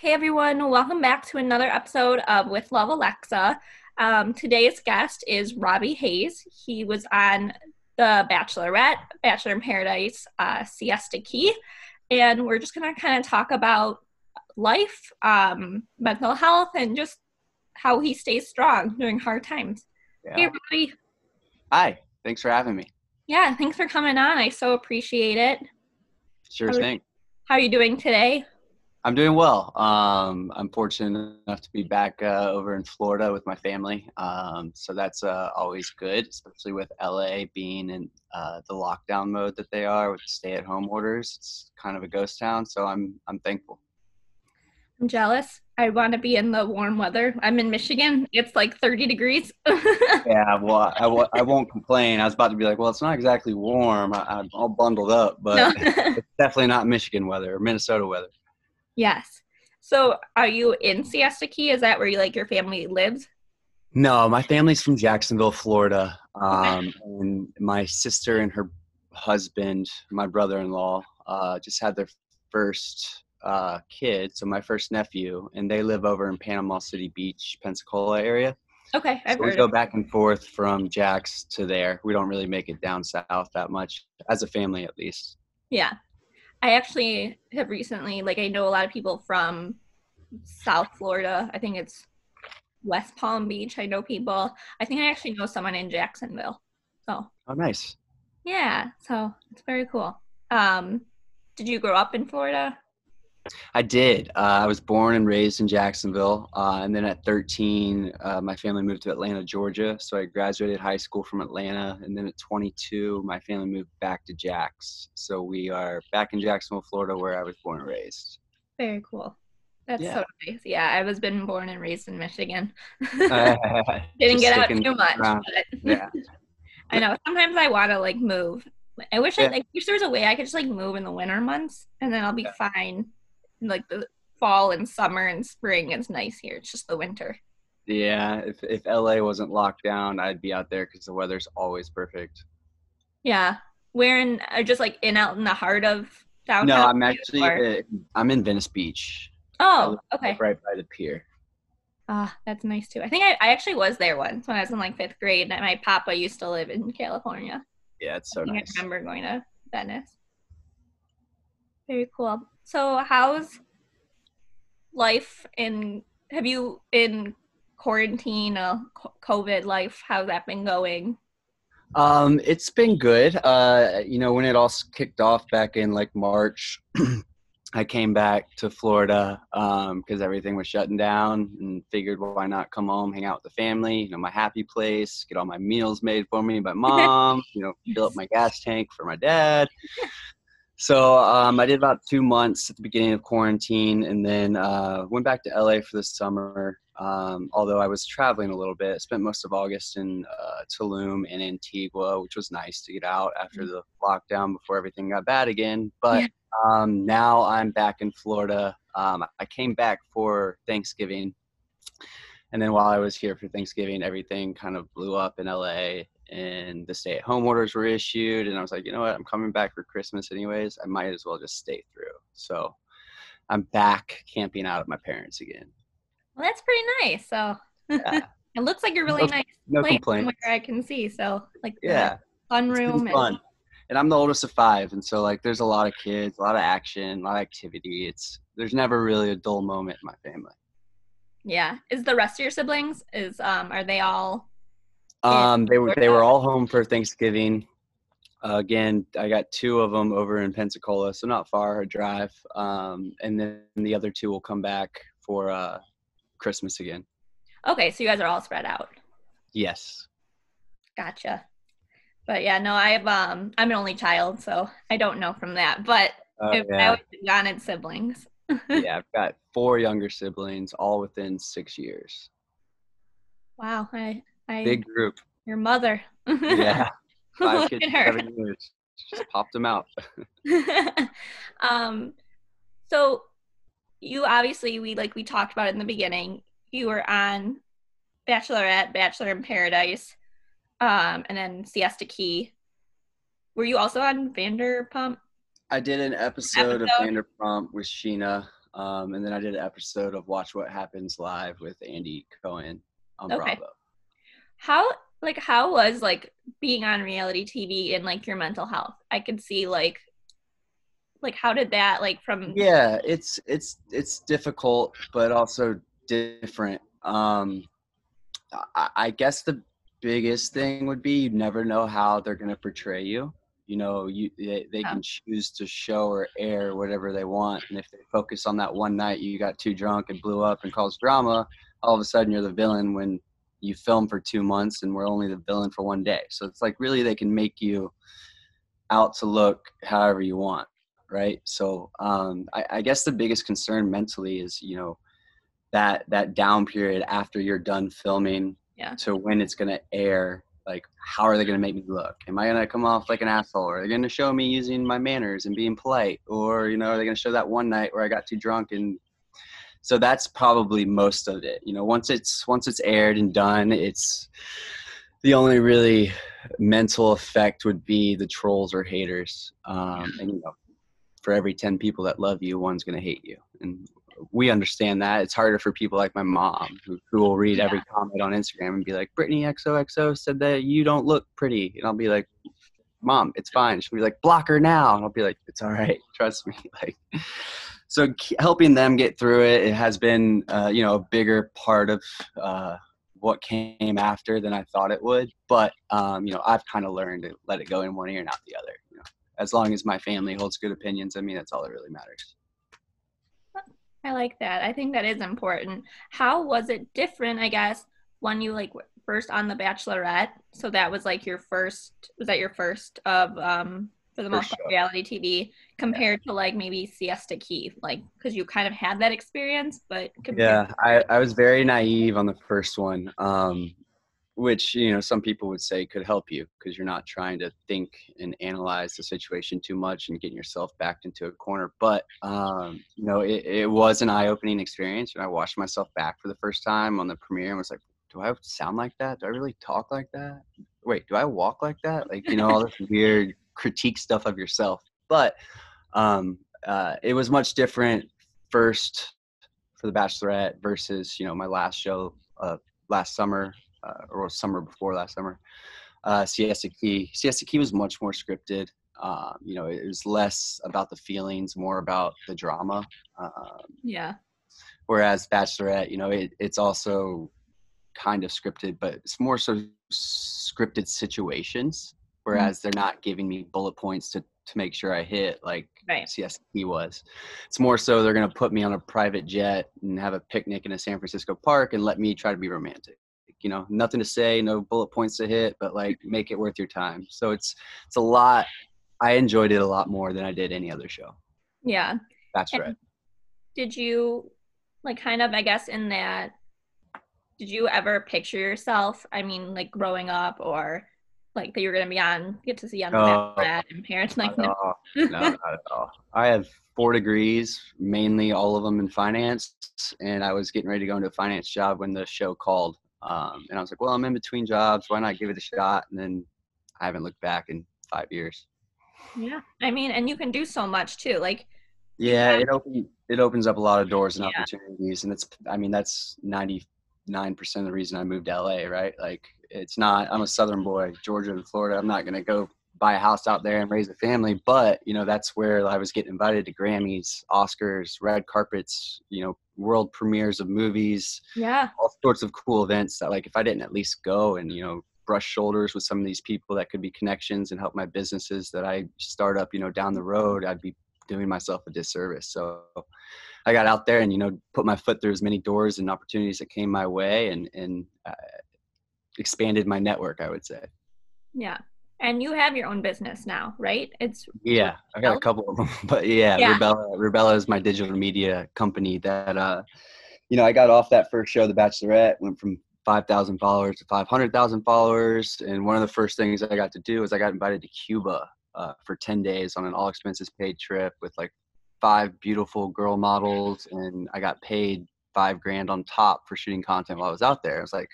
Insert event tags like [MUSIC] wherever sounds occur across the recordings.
Hey everyone, welcome back to another episode of With Love Alexa. Um, today's guest is Robby Hayes. He was on The Bachelorette, Bachelor in Paradise, uh, Siesta Key, and we're just going to kind of talk about life, um, mental health, and just how he stays strong during hard times. Yeah. Hey Robby. Hi, thanks for having me. Yeah, thanks for coming on. I so appreciate it. Sure How- thing. How are you doing today? I'm doing well. Um, I'm fortunate enough to be back uh, over in Florida with my family, um, so that's uh, always good, especially with LA being in uh, the lockdown mode that they are with stay-at-home orders. It's kind of a ghost town, so I'm I'm thankful. I'm jealous. I want to be in the warm weather. I'm in Michigan. It's like 30 degrees. [LAUGHS] Yeah, well, I, won't complain. I was about to be like, well, it's not exactly warm. I, I'm all bundled up, but No. [LAUGHS] it's definitely not Michigan weather or Minnesota weather. Yes. So, are you in Siesta Key? Is that where you like your family lives? No, my family's from Jacksonville, Florida. Um, and my sister and her husband, my brother-in-law, uh, just had their first uh, kid, so my first nephew, and they live over in Panama City Beach, Pensacola area. Okay, I've So we go back and forth from Jax to there. We don't really make it down south that much, as a family at least. yeah, I actually have recently like I know a lot of people from South Florida. I think it's West Palm Beach. I know people. I think I actually know someone in Jacksonville. So Oh, nice. yeah, so it's very cool. Um, did you grow up in Florida? I did. Uh, I was born and raised in Jacksonville, uh, and then at 13, uh, my family moved to Atlanta, Georgia. So I graduated high school from Atlanta, and then at 22, my family moved back to Jax. So we are back in Jacksonville, Florida, where I was born and raised. Very cool. That's Yeah. so nice. Yeah, I was been born and raised in Michigan. [LAUGHS] [LAUGHS] Didn't get out too much. But [LAUGHS] Yeah. I know. Sometimes I want to like move. I wish I Yeah. like wish there was a way I could just like move in the winter months and then I'll be Yeah. fine. Like the fall and summer and spring is nice here. It's just the winter. Yeah. If, if LA wasn't locked down, I'd be out there because the weather's always perfect. Yeah. Where in uh, just like in out in the heart of downtown? No, I'm actually or- uh, I'm in Venice Beach, Oh, okay. right by the pier. Ah, that's nice too. I think I, I actually was there once when I was in like fifth grade. and My papa used to live in California. Yeah, it's so I nice. I remember going to Venice. Very cool. So, how's life in? Have you in quarantine, uh, COVID life? How's that been going? Um, it's been good. Uh, you know, when it all kicked off back in like March, [CLEARS THROAT] I came back to Florida because everything was shutting down, and figured why not come home, hang out with the family. You know, my happy place, get all my meals made for me by [LAUGHS] mom. you know, fill up my gas tank for my dad. So um, I did about two months at the beginning of quarantine, and then uh, went back to LA for the summer. Um, although I was traveling a little bit, spent most of August in uh, Tulum and Antigua, which was nice to get out after the lockdown before everything got bad again. But Yeah. um, now I'm back in Florida. Um, I came back for Thanksgiving, and then while I was here for Thanksgiving, everything kind of blew up in LA, and the stay-at-home orders were issued. And I was like, you know what? I'm coming back for Christmas anyways. I might as well just stay through. So I'm back camping out at my parents again. Well, that's pretty nice. So, [LAUGHS] Yeah. it looks like a really No- nice No place from complaints. where I can see. So, like, the Yeah. fun room. and- fun. And I'm the oldest of five, and so like there's a lot of kids, a lot of action, a lot of activity. It's there's never really a dull moment in my family. yeah. Is the rest of your siblings? Is um are they all? Um, they were they were all home for Thanksgiving. Uh, again, I got two of them over in Pensacola, so not far a drive. Um, and then the other two will come back for uh, Christmas again. Okay, so you guys are all spread out. Yes. Gotcha. But yeah, no, I have um I'm an only child, so I don't know from that. But Oh, if I yeah. always wanted siblings. [LAUGHS] yeah, I've got four younger siblings, all within six years. Wow, I I Big group. your mother. Yeah. [LAUGHS] Five Look kids, at her. seven years. Just popped them out. [LAUGHS] [LAUGHS] um so you obviously we like we talked about it in the beginning you were on bachelorette bachelor in paradise um and then siesta key were you also on vanderpump I did an episode, of Vanderpump with Scheana. Um, and then I did an episode of Watch What Happens Live with Andy Cohen on Okay. Bravo. How like how was like being on reality TV and like your mental health? I could see like like how did that like from Yeah, it's it's it's difficult, but also different. Um, I, I guess the biggest thing would be you never know how they're going to portray you. You know, you they, they Yeah. can choose to show or air whatever they want, and if they focus on that one night you got too drunk and blew up and caused drama, all of a sudden you're the villain when you film for two months and we're only the villain for one day. So it's like really they can make you out to look however you want right so um I, I guess the biggest concern mentally is you know that that down period after you're done filming Yeah. to when it's going to air like how are they going to make me look am i going to come off like an asshole or are they going to show me using my manners and being polite or you know are they going to show that one night where i got too drunk and so that's probably most of it. You know once it's once it's aired and done it's the only really mental effect would be the trolls or haters. Um, and you know for every 10 people that love you one's going to hate you. And we understand that. It's harder for people like my mom who, who will read every comment on instagram and be like brittany xoxo said that you don't look pretty. And i'll be like mom it's fine. She'll be like block her now. And i'll be like it's all right. [LAUGHS] Trust me. [LAUGHS] Like so helping them get through it it has been uh, you know a bigger part of uh, what came after than i thought it would but um, you know i've kind of learned to let it go in one ear not the other you know as long as my family holds good opinions i mean that's all that really matters I like that. I think that is important. How was it different, I guess, when you like first on The Bachelorette? So that was like your first was that your first of um for the most First part reality TV compared to like maybe Siesta Key, like because you kind of had that experience, but compared Yeah, I, I was very naive on the first one, um, which you know some people would say could help you because you're not trying to think and analyze the situation too much and getting yourself backed into a corner. But um, you know, it, it was an eye-opening experience, and I watched myself back for the first time on the premiere and was like, "Do I sound like that? Do I really talk like that? Wait, do I walk like that? Like you know, all this weird critique stuff of yourself." But um, uh, it was much different first for the Bachelorette versus you know my last show uh, last summer uh, or summer before last summer. Uh, Siesta Key. Siesta Key was much more scripted. Um, you know, it was less about the feelings, more about the drama. Um, yeah. whereas Bachelorette, you know, it, it's also kind of scripted, but it's more so scripted situations. Mm. Whereas they're not giving me bullet points to to make sure I hit like Right. CSP was. It's more so they're gonna put me on a private jet and have a picnic in a San Francisco park and let me try to be romantic. You know, nothing to say, no bullet points to hit, but like mm-hmm. make it worth your time. So it's it's a lot. I enjoyed it a lot more than I did any other show. Yeah. that's right. Did you like kind of I guess in that did you ever picture yourself, I mean, like growing up or like that you were gonna be on get to see on the No. Bachelorette and parents like all. [LAUGHS] no, not at all. I have four degrees, mainly all of them in finance, and I was getting ready to go into a finance job when the show called. Um, and I was like, well, I'm in between jobs. Why not give it a shot? And then I haven't looked back in five years. Yeah. I mean, and you can do so much too. Like Yeah, Yeah. it open, it opens up a lot of doors and Yeah. opportunities, and it's I mean that's ninety nine percent of the reason I moved to LA, right? Like it's not I'm a Southern boy, Georgia and Florida. I'm not gonna go buy a house out there and raise a family, but you know that's where I was getting invited to Grammys, Oscars, red carpets, you know, world premieres of movies, yeah. all sorts of cool events that like if I didn't at least go and you know brush shoulders with some of these people that could be connections and help my businesses that I start up you know down the road I'd be doing myself a disservice so I got out there and you know put my foot through as many doors and opportunities that came my way and and uh, expanded my network I would say Yeah. And you have your own business now, right? It's yeah I got a couple of them [LAUGHS] but yeah, Yeah. Rebella Rebella is my digital media company that uh you know I got off that first show The Bachelorette went from 5,000 followers to 500,000 followers. And one of the first things I got to do is I got invited to Cuba uh, for 10 days on an all expenses paid trip with like five beautiful girl models. And I got paid five grand on top for shooting content while I was out there. I was like,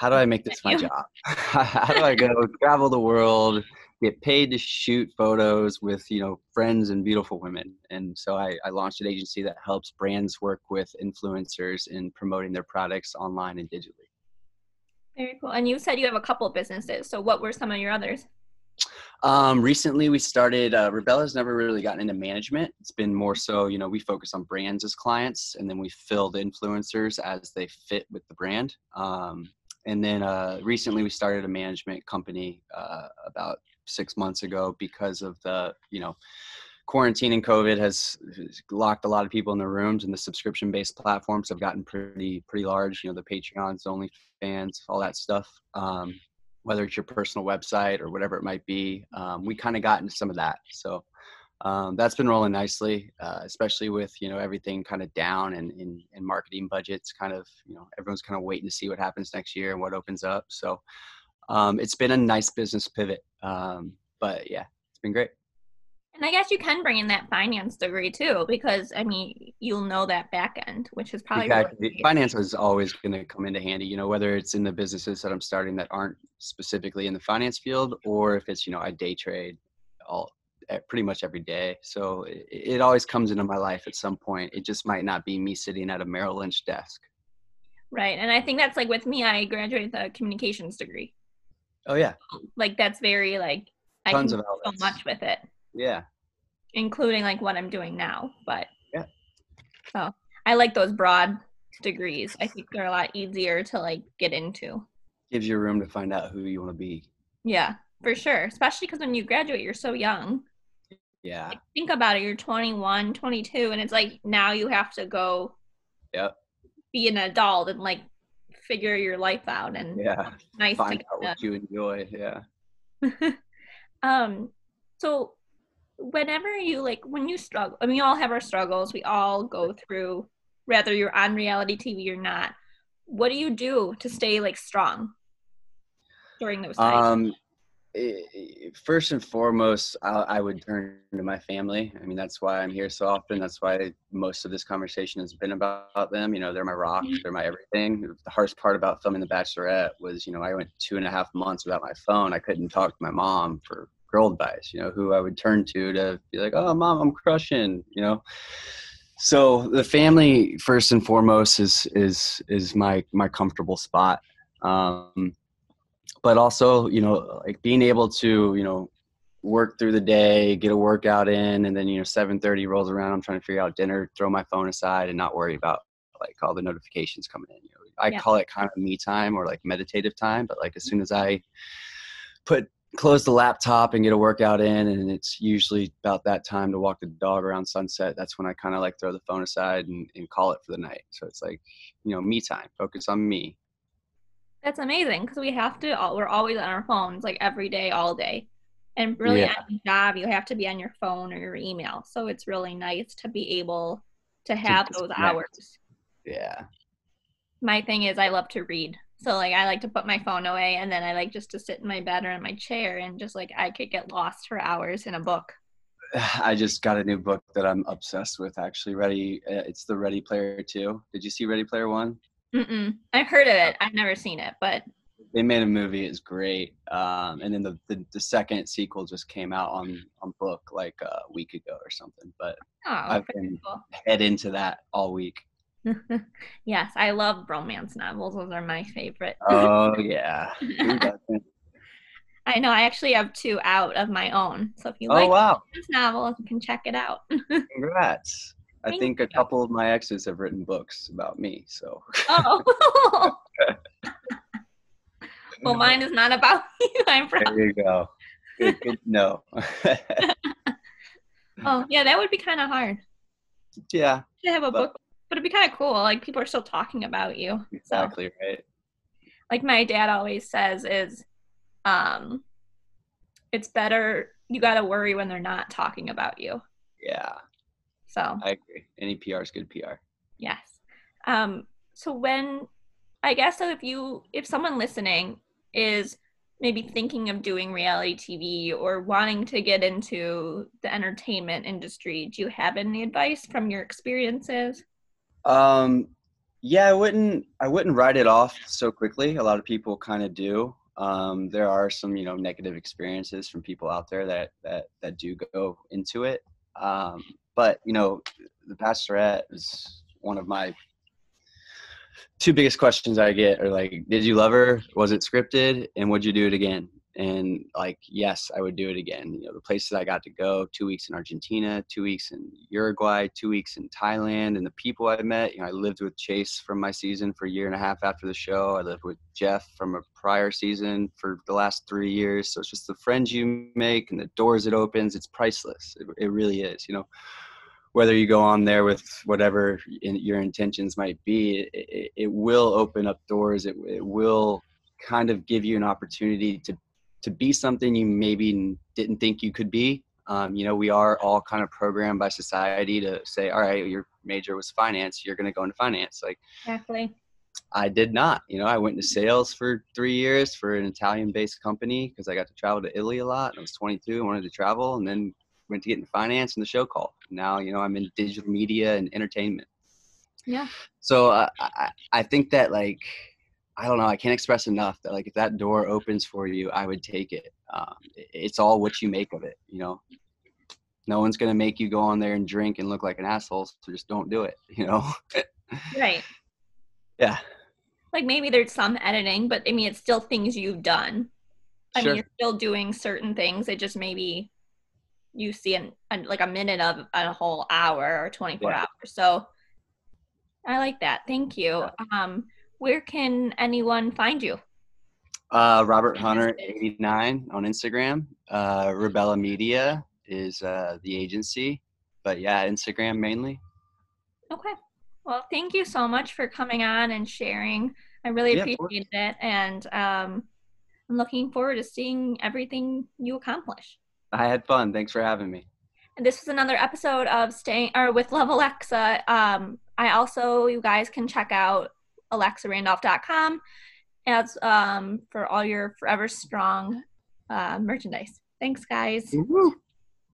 how do I make this my job? [LAUGHS] how do I go [LAUGHS] travel the world, get paid to shoot photos with you know friends and beautiful women? And so I, I, launched an agency that helps brands work with influencers in promoting their products online and digitally. Very cool. And you said you have a couple of businesses. So what were some of your others? Um, recently we started uh, Rebella's never really gotten into management. It's been more so you know we focus on brands as clients and then we fill the influencers as they fit with the brand. Um, and then uh, recently we started a management company uh, about six months ago because of the you know quarantine and covid has locked a lot of people in their rooms and the subscription based platforms have gotten pretty pretty large you know the patreons only fans all that stuff um, whether it's your personal website or whatever it might be um, we kind of got into some of that. So um, that's been rolling nicely uh, especially with you know everything kind of down and in marketing budgets kind of you know everyone's kind of waiting to see what happens next year and what opens up so um, it's been a nice business pivot. Um, but yeah, it's been great. And I guess you can bring in that finance degree too, because I mean, you'll know that back end, which is probably exactly. Really finance is always going to come into handy. You know, whether it's in the businesses that I'm starting that aren't specifically in the finance field, or if it's you know I day trade all pretty much every day. So it, it always comes into my life at some point. It just might not be me sitting at a Merrill Lynch desk. Right, and I think that's like with me. I graduated with a communications degree. Oh yeah. Like that's very like I Tons can do so much with it. Yeah. Including like what I'm doing now, but yeah. So I like those broad degrees. I think they're a lot easier to like get into. Gives you room to find out who you want to be. Yeah, for sure. Especially because when you graduate, you're so young. Yeah. Like, think about it. You're 21, 22, and it's like now you have to go. Yep. Be an adult and like figure your life out and yeah nice find out what you enjoy yeah [LAUGHS] um so whenever you like when you struggle I mean we all have our struggles we all go through whether you're on reality tv or not what do you do to stay like strong during those times um first and foremost, I, I, would turn to my family. I mean, that's why I'm here so often. That's why most of this conversation has been about them. You know, they're my rock, mm-hmm. they're my everything. The hardest part about filming The Bachelorette was, you know, I went two and a half months without my phone. I couldn't talk to my mom for girl advice, you know, who I would turn to to be like, oh, mom, I'm crushing, you know. So the family, first and foremost, is is is my my comfortable spot. Um, but also you know like being able to you know work through the day get a workout in and then you know 7.30 rolls around i'm trying to figure out dinner throw my phone aside and not worry about like all the notifications coming in you know, i yeah. call it kind of me time or like meditative time but like as soon as i put close the laptop and get a workout in and it's usually about that time to walk the dog around sunset that's when i kind of like throw the phone aside and, and call it for the night. So it's like you know me time focus on me that's amazing because we have to. We're always on our phones, like every day, all day, and really yeah. at job, you have to be on your phone or your email. So it's really nice to be able to have to those hours. Yeah. My thing is, I love to read. So like, I like to put my phone away, and then I like just to sit in my bed or in my chair, and just like I could get lost for hours in a book. [SIGHS] I just got a new book that I'm obsessed with. Actually, Ready. Uh, it's the Ready Player Two. Did you see Ready Player One? Mm-mm. I've heard of it. I've never seen it, but they made a movie. It's great. Um, and then the, the, the second sequel just came out on on book like a week ago or something. But oh, I've been cool. head into that all week. [LAUGHS] yes, I love romance novels. Those are my favorite. Oh yeah. [LAUGHS] I know. I actually have two out of my own. So if you oh, like wow. this novel, you can check it out. [LAUGHS] Congrats. I think a couple of my exes have written books about me. So. Oh. [LAUGHS] well, mine is not about [LAUGHS] you. I'm proud. There you go. Good, good no. [LAUGHS] oh yeah, that would be kind of hard. Yeah. To have a but, book, but it'd be kind of cool. Like people are still talking about you. Exactly so. right. Like my dad always says is, um, it's better. You got to worry when they're not talking about you. Yeah. So I agree. Any PR is good PR. Yes. Um, so when I guess so if you if someone listening is maybe thinking of doing reality TV or wanting to get into the entertainment industry, do you have any advice from your experiences? Um yeah, I wouldn't I wouldn't write it off so quickly. A lot of people kind of do. Um, there are some, you know, negative experiences from people out there that that that do go into it. Um, but you know, the Bachelorette is one of my two biggest questions I get are like, did you love her? Was it scripted? And would you do it again? And like, yes, I would do it again. You know, the places I got to go, two weeks in Argentina, two weeks in Uruguay, two weeks in Thailand, and the people I met. You know, I lived with Chase from my season for a year and a half after the show. I lived with Jeff from a prior season for the last three years. So it's just the friends you make and the doors it opens. It's priceless. It, it really is. You know, whether you go on there with whatever in, your intentions might be, it, it, it will open up doors. It, it will kind of give you an opportunity to to be something you maybe didn't think you could be. Um, you know, we are all kind of programmed by society to say, all right, your major was finance, you're going to go into finance. Like, exactly. I did not. You know, I went into sales for three years for an Italian based company because I got to travel to Italy a lot. I was 22 and wanted to travel, and then went to get in finance and the show called. Now, you know, I'm in digital media and entertainment. Yeah. So uh, I, I think that like I don't know. I can't express enough that like if that door opens for you, I would take it. Um, it's all what you make of it. You know, no one's gonna make you go on there and drink and look like an asshole. So just don't do it. [LAUGHS] You know. right. Yeah. Like maybe there's some editing, but I mean it's still things you've done. I Sure. mean you're still doing certain things. It just maybe you see an, an like a minute of a whole hour or 24 Yeah. hours. So I like that. Thank you. Um, where can anyone find you? Uh, Robert Hunter, 89 on Instagram. Uh, Rebella Media is uh, the agency, but yeah, Instagram mainly. Okay. Well, thank you so much for coming on and sharing. I really Yeah, appreciated it, and um, I'm looking forward to seeing everything you accomplish. I had fun. Thanks for having me. And this was another episode of Staying or with Love Alexa. Um, I also, you guys can check out alexarandolph.com as um, for all your Forever Strong uh, merchandise. Thanks, guys.